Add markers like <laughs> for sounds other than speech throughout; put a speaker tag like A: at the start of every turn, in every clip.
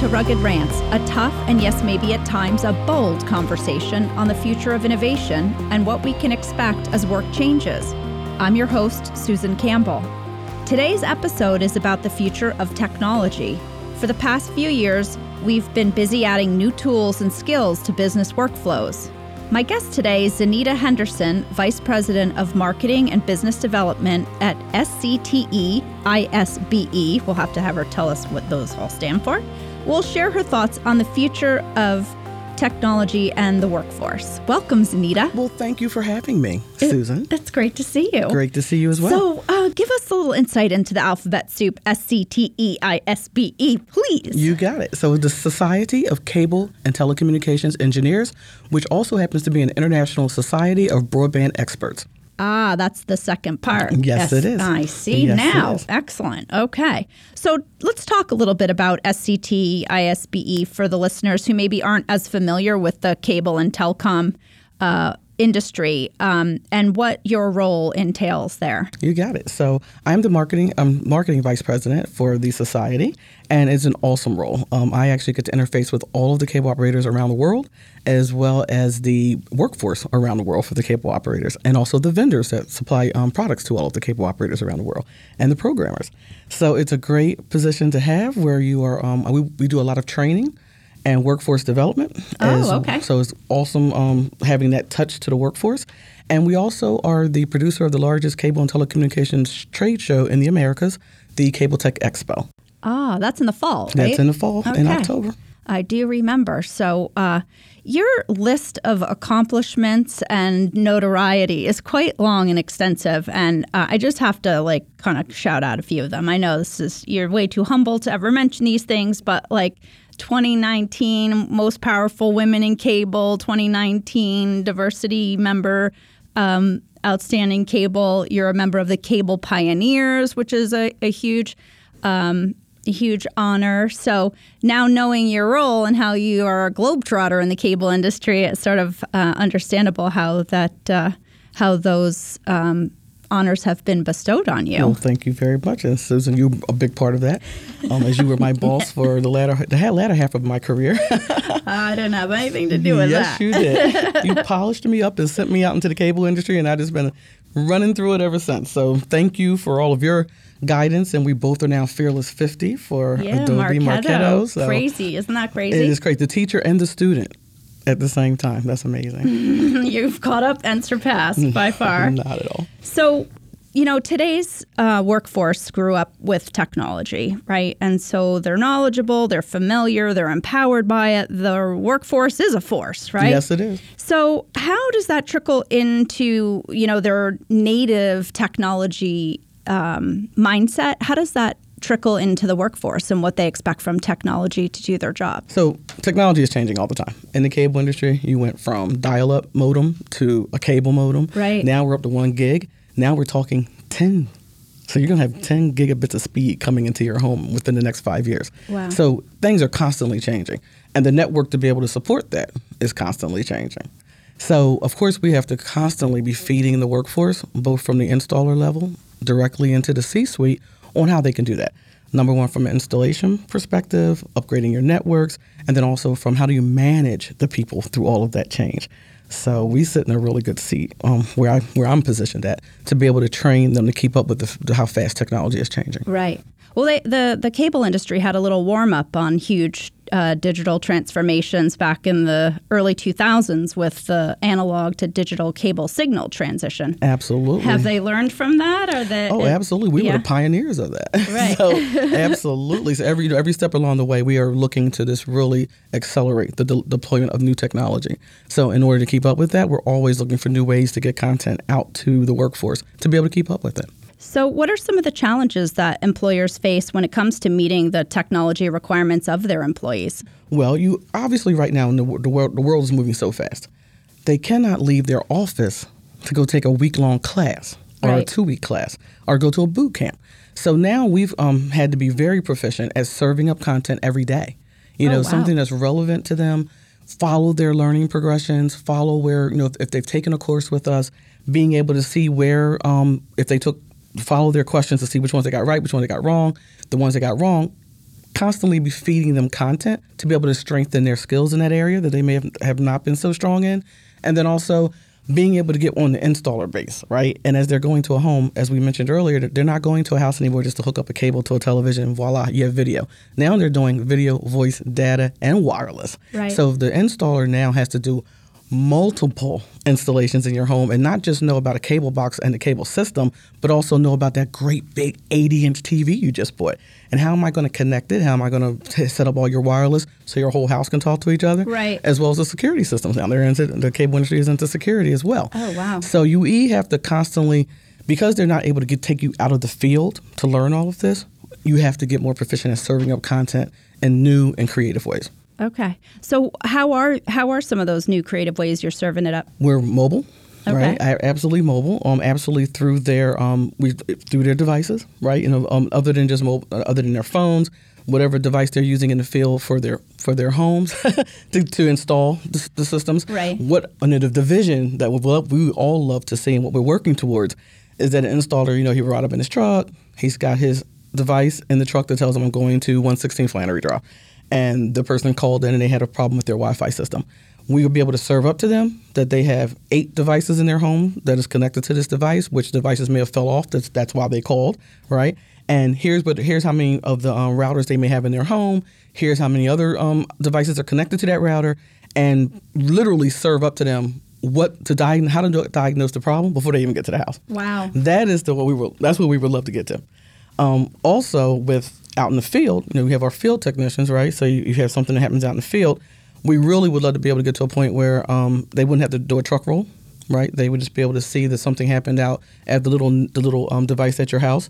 A: to Rugged Rants, a tough and yes, maybe at times a bold conversation on the future of innovation and what we can expect as work changes. I'm your host, Susan Campbell. Today's episode is about the future of technology. For the past few years, we've been busy adding new tools and skills to business workflows. My guest today is Zenita Henderson, Vice President of Marketing and Business Development at SCTE ISBE. We'll have to have her tell us what those all stand for. We'll share her thoughts on the future of technology and the workforce. Welcome, Zenita.
B: Well, thank you for having me, Susan.
A: It's great to see you.
B: Great to see you as well.
A: So, uh, give us a little insight into the alphabet soup S C T E I S B E, please.
B: You got it. So, the Society of Cable and Telecommunications Engineers, which also happens to be an international society of broadband experts.
A: Ah, that's the second part.
B: Yes, it is.
A: I see
B: Yes,
A: now. Excellent. Okay. So let's talk a little bit about SCT ISBE for the listeners who maybe aren't as familiar with the cable and telecom uh, industry um, and what your role entails there.
B: You got it. So, I'm the marketing I'm marketing vice president for the society, and it's an awesome role. Um, I actually get to interface with all of the cable operators around the world, as well as the workforce around the world for the cable operators, and also the vendors that supply um, products to all of the cable operators around the world, and the programmers. So, it's a great position to have where you are. Um, we, we do a lot of training. And workforce development.
A: Oh, okay.
B: So it's awesome um, having that touch to the workforce. And we also are the producer of the largest cable and telecommunications trade show in the Americas, the Cable-Tec Expo.
A: Ah, that's in the fall, right?
B: That's in the fall, in October.
A: I do remember. So, uh, your list of accomplishments and notoriety is quite long and extensive, and uh, I just have to like kind of shout out a few of them. I know this is you're way too humble to ever mention these things, but like 2019 most powerful women in cable, 2019 diversity member. Um, outstanding cable. You're a member of the Cable Pioneers, which is a, a huge um, a huge honor. So now knowing your role and how you are a globetrotter in the cable industry, it's sort of uh, understandable how that uh, how those um, honors have been bestowed on you.
B: Well, thank you very much. And Susan, you're a big part of that, um, as you were my boss <laughs> for the latter, the latter half of my career. <laughs>
A: I didn't have anything to do with
B: yes,
A: that.
B: Yes, you did. <laughs> you polished me up and sent me out into the cable industry, and I've just been running through it ever since. So thank you for all of your guidance. And we both are now Fearless 50 for
A: yeah,
B: Adobe
A: Marketo.
B: Marketo. So
A: Crazy, isn't that crazy?
B: It is crazy. The teacher and the student at the same time. That's amazing. <laughs>
A: You've caught up and surpassed by <laughs> far.
B: Not at all.
A: So, you know, today's uh, workforce grew up with technology, right? And so they're knowledgeable, they're familiar, they're empowered by it. The workforce is a force, right?
B: Yes, it is.
A: So, how does that trickle into, you know, their native technology um, mindset? How does that trickle into the workforce and what they expect from technology to do their job?
B: So technology is changing all the time. In the cable industry, you went from dial-up modem to a cable modem.
A: Right.
B: Now we're up to one gig. Now we're talking 10. So you're going to have 10 gigabits of speed coming into your home within the next five years.
A: Wow.
B: So things are constantly changing. And the network to be able to support that is constantly changing. So, of course, we have to constantly be feeding the workforce, both from the installer level directly into the C suite, on how they can do that. Number one, from an installation perspective, upgrading your networks, and then also from how do you manage the people through all of that change. So we sit in a really good seat um, where I where I'm positioned at to be able to train them to keep up with the, how fast technology is changing.
A: Right. Well, they, the the cable industry had a little warm up on huge uh, digital transformations back in the early 2000s with the analog to digital cable signal transition.
B: Absolutely.
A: Have they learned from that? Or the
B: Oh, absolutely. We
A: yeah.
B: were the pioneers of that. <laughs>
A: Right.
B: so, <laughs> absolutely. So every every step along the way, we are looking to just really accelerate the de- deployment of new technology. So, in order to keep up with that, we're always looking for new ways to get content out to the workforce to be able to keep up with it.
A: So, what are some of the challenges that employers face when it comes to meeting the technology requirements of their employees?
B: Well, you obviously right now in the, the world the world is moving so fast. They cannot leave their office to go take a week long class or a two week class or go to a boot camp. So now we've um, had to be very proficient at serving up content every day. You
A: Oh,
B: know,
A: wow.
B: something that's relevant to them. Follow their learning progressions. Follow where you know if, if they've taken a course with us, being able to see where um, if they took follow their questions to see which ones they got right, which ones they got wrong. The ones they got wrong, constantly be feeding them content to be able to strengthen their skills in that area that they may have, have not been so strong in. And then also being able to get on the installer base, right? And as they're going to a home, as we mentioned earlier, they're not going to a house anymore just to hook up a cable to a television and voila, you have video. Now they're doing video, voice, data, and wireless.
A: Right.
B: So the installer now has to do multiple installations in your home and not just know about a cable box and the cable system, but also know about that great big 80 inch TV you just bought. And how am I going to connect it? How am I going to set up all your wireless so your whole house can talk to each other?
A: Right.
B: As well as the security systems now. They're into the cable industry is into security as well.
A: Oh, wow.
B: So you e have to constantly, because they're not able to get, take you out of the field to learn all of this, you have to get more proficient at serving up content in new and creative ways.
A: Okay. So how are how are some of those new creative ways you're serving it up?
B: We're mobile.
A: Okay.
B: Right, I- absolutely mobile. Um, absolutely through their um, we through their devices, right? You know, um, other than just mobile, other than their phones, whatever device they're using in the field for their for their homes <laughs> to, to install the, the systems.
A: Right.
B: What under the division that we love, we all love to see and what we're working towards is that an installer, you know, he ride up in his truck, he's got his device in the truck that tells him I'm going to 116 Flannery Drive, and the person called in and they had a problem with their Wi-Fi system. We will be able to serve up to them that they have eight devices in their home that is connected to this device, which devices may have fell off. That's that's why they called, right? And here's what here's how many of the um, routers they may have in their home. Here's how many other um, devices are connected to that router, and literally serve up to them what to diagnose, how to diagnose the problem before they even get to the house.
A: Wow.
B: That is the what we will. That's what we would love to get to. Um, also, with out in the field, you know, we have our field technicians, right? So you, you have something that happens out in the field. We really would love to be able to get to a point where um, they wouldn't have to do a truck roll, right? They would just be able to see that something happened out at the little the little um, device at your house,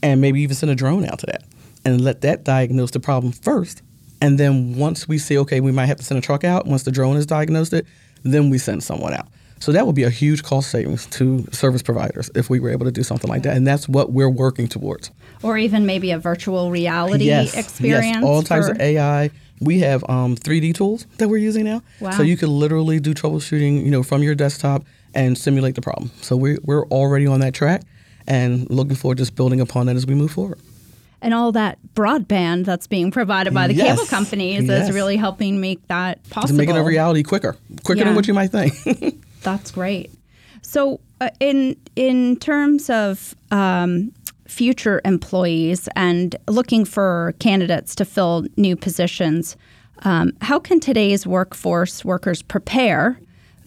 B: and maybe even send a drone out to that and let that diagnose the problem first. And then once we see, okay, we might have to send a truck out. Once the drone has diagnosed it, then we send someone out. So that would be a huge cost savings to service providers if we were able to do something like that. And that's what we're working towards.
A: Or even maybe a virtual reality
B: yes,
A: experience.
B: Yes, all types
A: for-
B: of AI. We have um, 3D tools that we're using now.
A: Wow.
B: So you can literally do troubleshooting, you know, from your desktop and simulate the problem. So we're, we're already on that track and looking forward to just building upon that as we move forward.
A: and all that broadband that's being provided by the
B: Yes.
A: cable companies
B: Yes.
A: is really helping make that possible.
B: It a reality quicker, quicker
A: Yeah.
B: than what you might think. <laughs>
A: That's great. So, uh, in in terms of um, future employees and looking for candidates to fill new positions, um, how can today's workforce workers prepare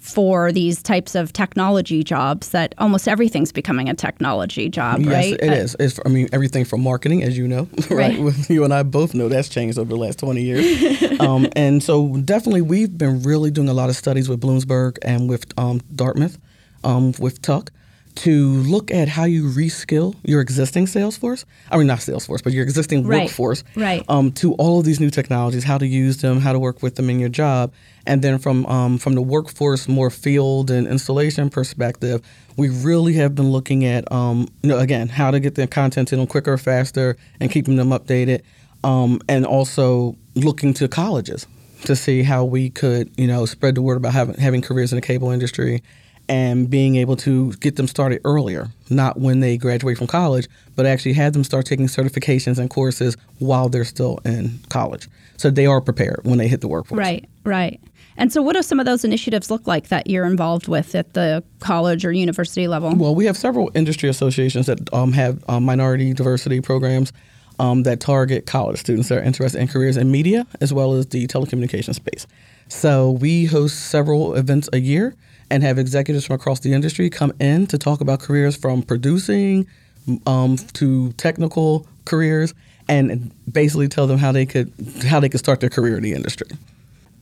A: for these types of technology jobs? That almost everything's becoming a technology job,
B: Yes,
A: right?
B: it
A: Uh,
B: is. It's, I mean, everything from marketing, as you know, <laughs> right?
A: Right.
B: You and I both know that's changed over the last 20 years. <laughs> um, and so, definitely, we've been really doing a lot of studies with Bloomsburg and with um, Dartmouth, um, with Tuck, to look at how you reskill your existing sales force. I mean, not sales force, but your existing
A: Right.
B: workforce
A: Right.
B: um, to all of these new technologies, how to use them, how to work with them in your job, and then from um, from the workforce more field and installation perspective, we really have been looking at um, you know again how to get the content to them quicker, faster, and keeping them updated, um, and also looking to colleges to see how we could you know spread the word about having having careers in the cable industry and being able to get them started earlier, not when they graduate from college, but actually have them start taking certifications and courses while they're still in college. So they are prepared when they hit the workforce.
A: Right, right. And so, what do some of those initiatives look like that you're involved with at the college or university level?
B: Well, we have several industry associations that um, have um, minority diversity programs um, that target college students that are interested in careers in media as well as the telecommunications space. So we host several events a year and have executives from across the industry come in to talk about careers from producing um, to technical careers and basically tell them how they could how they could start their career in the industry.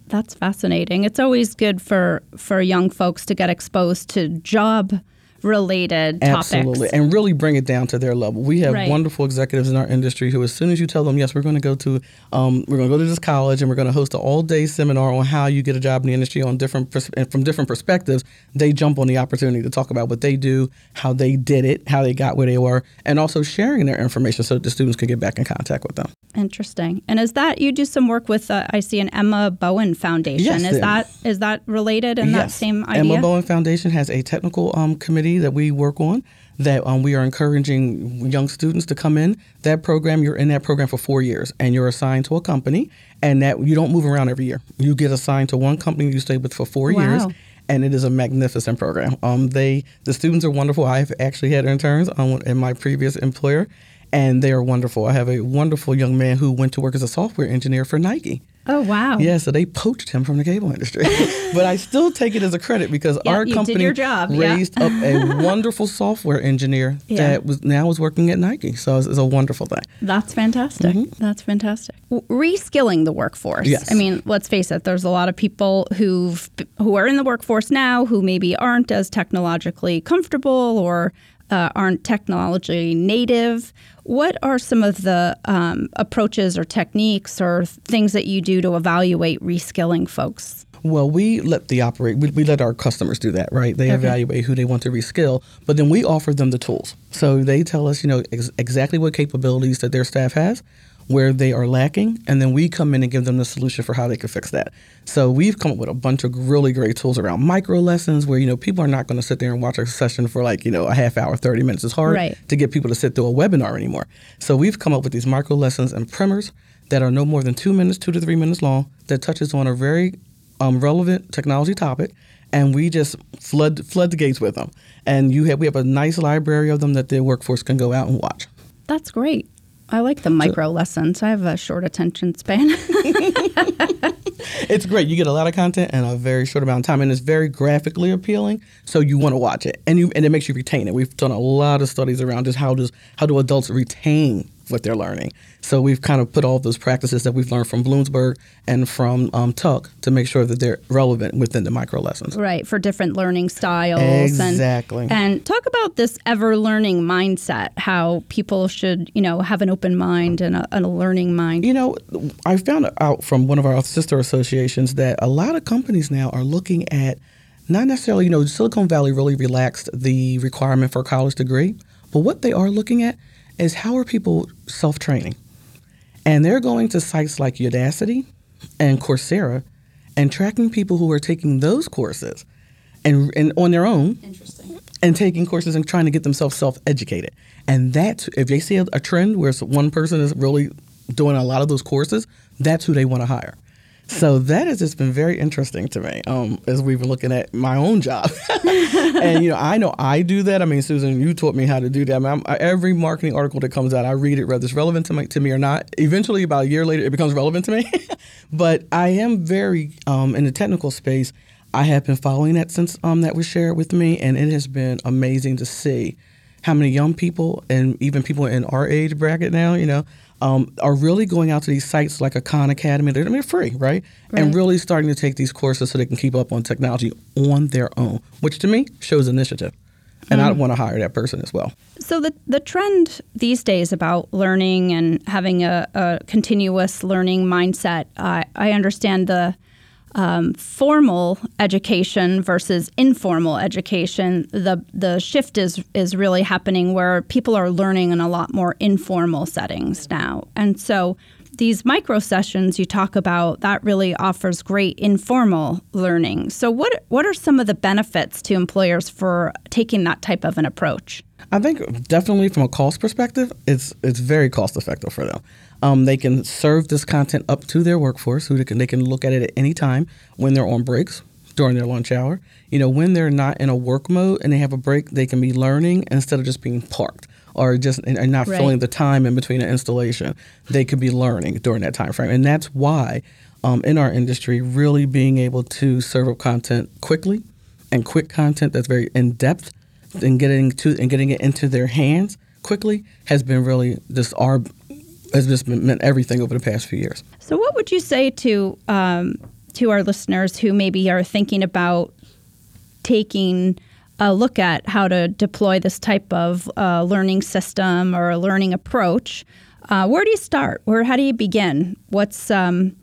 A: That's fascinating. It's always good for for young folks to get exposed to job related topics.
B: Absolutely,
A: topics.
B: and really bring it down to their level. We have
A: Right.
B: wonderful executives in our industry who, as soon as you tell them, yes, we're going to go to, um, we're going to go to this college, and we're going to host an all-day seminar on how you get a job in the industry on different pers- and from different perspectives. They jump on the opportunity to talk about what they do, how they did it, how they got where they were, and also sharing their information so that the students can get back in contact with them.
A: Interesting. And is that you do some work with? Uh, I see an Emma Bowen Foundation.
B: Yes,
A: is that is that related in that
B: Yes.
A: same idea?
B: Emma Bowen Foundation has a technical um, committee that we work on that um, we are encouraging young students to come in. That program, you're in that program for four years, and you're assigned to a company, and that you don't move around every year. You get assigned to one company you stay with for four
A: Wow.
B: years, and it is a magnificent program. Um, they the students are wonderful. I've actually had interns um, in my previous employer, and they are wonderful. I have a wonderful young man who went to work as a software engineer for Nike.
A: Oh wow.
B: Yeah, so they poached him from the cable industry. <laughs> but I still take it as a credit because
A: Yeah,
B: our company
A: job, yeah.
B: raised up a <laughs> wonderful software engineer
A: Yeah.
B: that was now is working at Nike. So it's, it's a wonderful thing.
A: That's fantastic. Mm-hmm. That's fantastic. Reskilling the workforce.
B: Yes.
A: I mean, let's face it. There's a lot of people who've who are in the workforce now who maybe aren't as technologically comfortable or uh, aren't technology native. What are some of the um, approaches or techniques or things that you do to evaluate reskilling folks?
B: Well, we let the operate we, we let our customers do that, right? They evaluate who they want to reskill, but then we offer them the tools. So they tell us, you know, ex- exactly what capabilities that their staff has, where they are lacking, and then we come in and give them the solution for how they can fix that. So we've come up with a bunch of really great tools around micro lessons where, you know, people are not going to sit there and watch a session for like, you know, a half hour, 30 minutes. It's hard
A: Right.
B: to get people to sit through a webinar anymore. So we've come up with these micro lessons and primers that are no more than two minutes, two to three minutes long, that touches on a very um, relevant technology topic, and we just flood flood the gates with them. And you have we have a nice library of them that the workforce can go out and watch.
A: That's great. I like the micro lessons. I have a short attention span. <laughs>
B: It's great. You get a lot of content in a very short amount of time, and it's very graphically appealing. So you want to watch it, and you and it makes you retain it. We've done a lot of studies around just how does how do adults retain what they're learning. So we've kind of put all those practices that we've learned from Bloomsburg and from um, Tuck to make sure that they're relevant within the micro lessons.
A: right for different learning styles
B: Exactly.
A: and, and talk about this ever learning mindset how people should you know have an open mind and a, and a learning mind
B: You know, I found out from one of our sister associations that a lot of companies now are looking at not necessarily, you know, Silicon Valley really relaxed the requirement for a college degree, but what they are looking at is how are people self training? And they're going to sites like Udacity and Coursera and tracking people who are taking those courses and, and on their own
A: interesting
B: and taking courses and trying to get themselves self-educated. And that if they see a, a trend where one person is really doing a lot of those courses, that's who they want to hire. So that has just been very interesting to me um, as we've been looking at my own job. <laughs> and you know, I know I do that. I mean, Susan, you taught me how to do that. I mean, every marketing article that comes out, I read it, whether it's relevant to to me or not. Eventually, about a year later, it becomes relevant to me. <laughs> but I am very um, in the technical space. I have been following that since um, that was shared with me, and it has been amazing to see how many young people and even people in our age bracket now, you know, um, are really going out to these sites like a Khan Academy. They're, they're free, right? And really starting to take these courses so they can keep up on technology on their own, which to me shows initiative. And I want to hire that person as well.
A: so the, the trend these days about learning and having a, a continuous learning mindset I i understand the um, formal education versus informal education, the the shift is is really happening where people are learning in a lot more informal settings now, and so these micro sessions you talk about that really offers great informal learning. So what what are some of the benefits to employers for taking that type of an approach?
B: I think definitely from a cost perspective, it's it's very cost effective for them. Um, they can serve this content up to their workforce, who they can they can look at it at any time when they're on breaks, during their lunch hour. You know, when they're not in a work mode and they have a break, they can be learning instead of just being parked or just and, and not
A: Right.
B: filling the time in between an installation. They could be learning during that time frame, and that's why um, in our industry, really being able to serve up content quickly and quick content that's very in depth and getting to and getting it into their hands quickly has been really just our has just meant everything over the past few years.
A: So, what would you say to um, to our listeners who maybe are thinking about taking a look at how to deploy this type of uh, learning system or a learning approach? Uh, where do you start? Where how do you begin? What's um,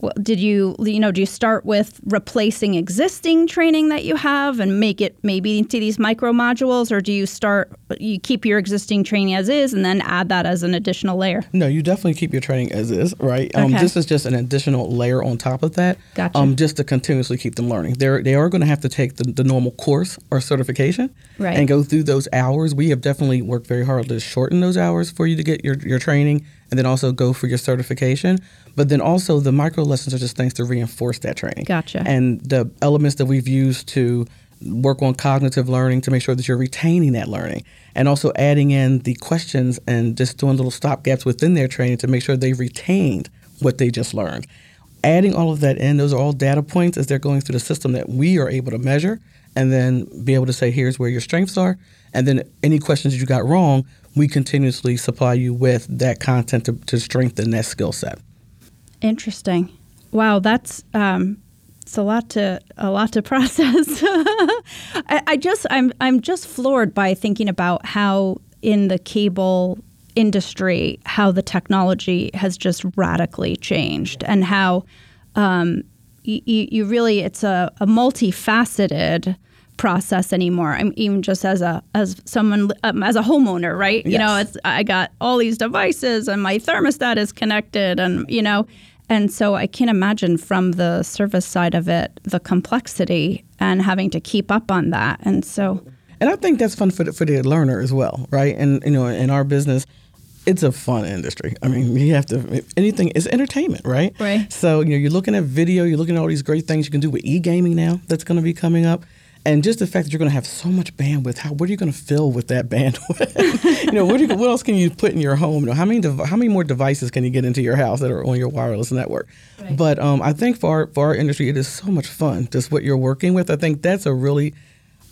A: well, did you you know do you start with replacing existing training that you have and make it maybe into these micro modules or do you start you keep your existing training as is and then add that as an additional layer
B: No, you definitely keep your training as is, right? Um,
A: Okay.
B: This is just an additional layer on top of that,
A: Gotcha.
B: um, just to continuously keep them learning. They're they are going to have to take the, the normal course or certification,
A: Right.
B: and go through those hours. We have definitely worked very hard to shorten those hours for you to get your your training, and then also go for your certification. But then also the micro lessons are just things to reinforce that training.
A: Gotcha.
B: And the elements that we've used to work on cognitive learning to make sure that you're retaining that learning and also adding in the questions and just doing little stop gaps within their training to make sure they've retained what they just learned. Adding all of that in, those are all data points as they're going through the system that we are able to measure and then be able to say, here's where your strengths are. And then any questions that you got wrong, we continuously supply you with that content to, to strengthen that skill set.
A: Interesting. Wow, that's um, it's a lot to a lot to <laughs> process. I, I just I'm I'm just floored by thinking about how in the cable industry how the technology has just radically changed and how um, you, you really it's a, a multifaceted process anymore. I'm even just as a as someone um, as a homeowner, right? You know, it's I got all these devices and my thermostat is connected and you know and so I can't imagine from the service side of it the complexity and having to keep up on that. And so
B: And I think that's fun for the, for the learner as well, right? And you know, in our business, it's a fun industry. I mean, you have to anything is entertainment, right?
A: Right.
B: So you know, you're looking at video, you're looking at all these great things you can do with e-gaming now. That's going to be coming up. And just the fact that you're going to have so much bandwidth, how what are you going to fill with that <laughs> bandwidth? you know, what, you, what else can you put in your home? You know, how many dev- how many more devices can you get into your house that are on your wireless network? But um, I think for our, for our industry, it is so much fun. Just what you're working with. I think that's a really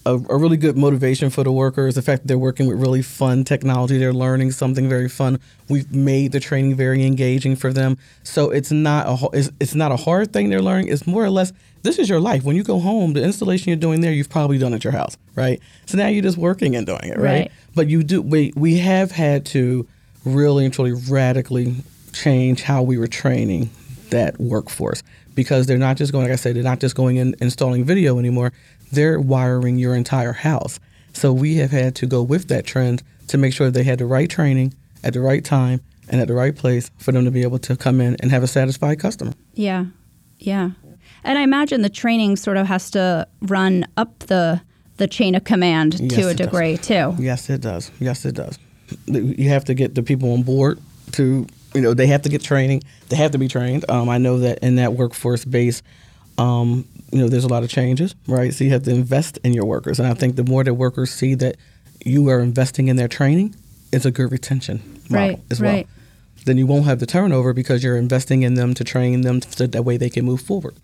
B: a, a really good motivation for the workers. The fact that they're working with really fun technology, they're learning something very fun. We've made the training very engaging for them, so it's not a it's, it's not a hard thing they're learning. It's more or less this is your life. When you go home, the installation you're doing there, you've probably done at your house, right? So now you're just working and doing it, right?
A: Right.
B: But you do we we have had to really and truly radically change how we were training that workforce because they're not just going like I said, they're not just going in installing video anymore. They're wiring your entire house. So we have had to go with that trend to make sure they had the right training at the right time and at the right place for them to be able to come in and have a satisfied customer.
A: yeah, yeah. And I imagine the training sort of has to run up the the chain of command
B: Yes,
A: to a
B: it does.
A: degree too.
B: Yes, it does. Yes, it does. You have to get the people on board to, you know, they have to get training. They have to be trained. Um, I know that in that workforce base, um, you know, there's a lot of changes, right? So you have to invest in your workers. And I think the more that workers see that you are investing in their training, it's a good retention model
A: Right,
B: as well.
A: right.
B: Then you won't have the turnover because you're investing in them to train them so that way they can move forward.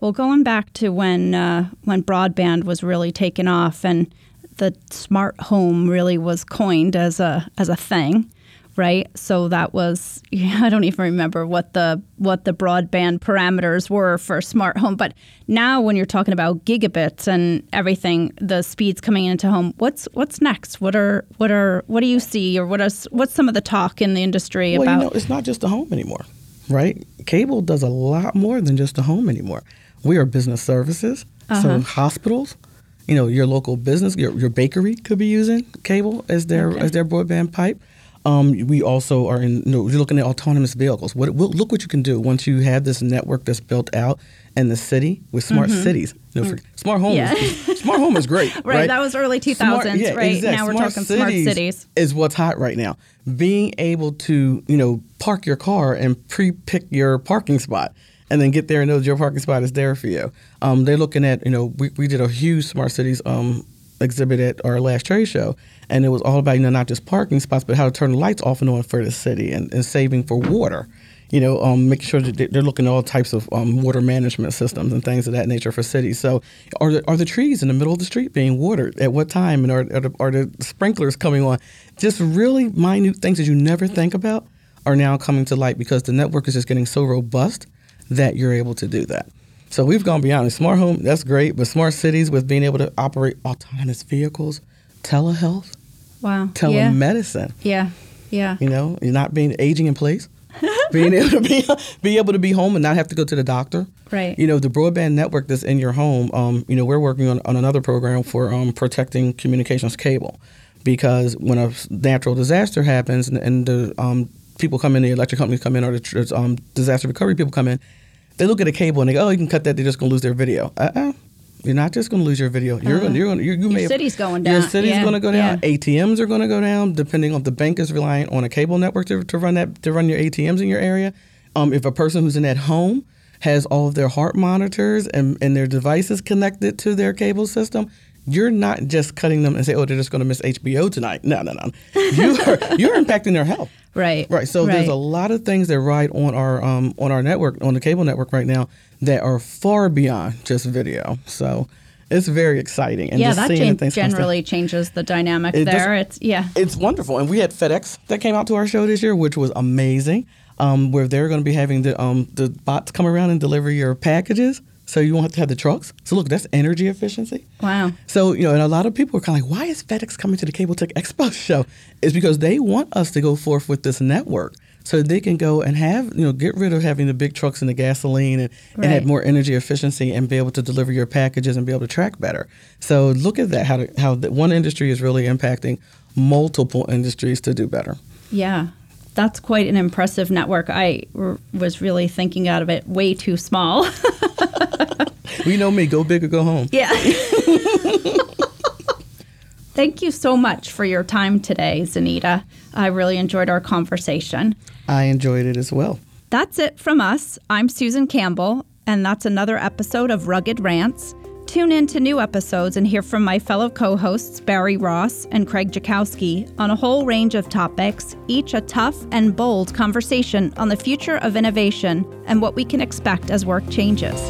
A: Well, going back to when uh, when broadband was really taken off and the smart home really was coined as a as a thing, right? So that was <laughs> I don't even remember what the what the broadband parameters were for smart home, but now when you're talking about gigabits and everything, the speeds coming into home, what's what's next? What are what are what do you see or what is what's some of the talk in the industry
B: Well,
A: about?
B: you know, it's not just the home anymore, right? Cable does a lot more than just the home anymore. We are business services,
A: Uh-huh.
B: so hospitals, you know, your local business, your, your bakery could be using cable as their
A: Okay.
B: as their broadband pipe. Um, we also are in. You know, you're looking at autonomous vehicles. What, what look what you can do once you have this network that's built out in the city with smart cities. You know, for, smart home.
A: Mm-hmm. Mm. Yeah.
B: Is, <laughs> smart home is great. <laughs>
A: Right,
B: right,
A: that was early 2000s,
B: Smart- yeah,
A: right?
B: exact-
A: Now we're talking smart cities.
B: is what's hot right now. Being able to, you know, park your car and pre-pick your parking spot and then get there and know your parking spot is there for you. Um, they're looking at, you know, we, we did a huge smart cities um, exhibit at our last trade show, and it was all about, you know, not just parking spots, but how to turn the lights off and on for the city and, and saving for water. You know, um, making sure that they- they're looking at all types of um, water management systems and things of that nature for cities. So, are the, are the trees in the middle of the street being watered at what time, and are, are, the, are the sprinklers coming on? Just really minute things that you never think about are now coming to light because the network is just getting so robust that you're able to do that. So we've gone beyond smart home. That's great, but smart cities with being able to operate autonomous vehicles, telehealth,
A: wow. Yeah.
B: telemedicine.
A: Yeah. Yeah.
B: You know, you're not being aging in place. <laughs> being able to be be able to be home and not have to go to the doctor.
A: Right.
B: You know, the broadband network that's in your home. Um, you know, we're working on, on another program for um, protecting communications cable, because when a natural disaster happens and, and the um, people come in, the electric companies come in, or the um, disaster recovery people come in, they look at a cable and they go, "Oh, you can cut that. They're just going to lose their video." Uh-uh. You're not just going to lose your video. You're going. You're going. You, you may
A: Your city's going down.
B: Your city's
A: Yeah,
B: going to go down.
A: yeah.
B: ATMs are going to go down, depending on the bank is relying on a cable network to, to run that to run your ATMs in your area. Um, if a person who's in that home has all of their heart monitors and, and their devices connected to their cable system, you're not just cutting them and say, "Oh, they're just going to miss HBO tonight." No, no, no. You are <laughs> you're impacting their health.
A: Right.
B: Right. So there's a lot of things that ride on our um, on our network on the cable network right now that are far beyond just video. So it's very exciting. And
A: yeah,
B: just
A: that
B: seeing things come
A: generally changes the dynamic
B: It
A: there.
B: does-
A: it's yeah.
B: It's wonderful. And we had FedEx that came out to our show this year, which was amazing. Um, where they're going to be having the um, the bots come around and deliver your packages, so you won't have to have the trucks. So look, that's energy efficiency.
A: Wow.
B: So, you know, and a lot of people are kind of like, why is FedEx coming to the Cable-Tec Expo <laughs> show? It's because they want us to go forth with this network so they can go and have, you know, get rid of having the big trucks and the gasoline and, and have more energy efficiency and be able to deliver your packages and be able to track better. So look at that, how, to, how the, one industry is really impacting multiple industries to do better.
A: Yeah. That's quite an impressive network. I r- was really thinking out of it way too small. <laughs>
B: We know me, go big or go home.
A: Yeah. <laughs> Thank you so much for your time today, Zenita. I really enjoyed our conversation.
B: I enjoyed it as well.
A: That's it from us. I'm Susan Campbell, and that's another episode of Rugged Rants. Tune in to new episodes and hear from my fellow co hosts Barry Ross and Craig Jakowski on a whole range of topics, each a tough and bold conversation on the future of innovation and what we can expect as work changes.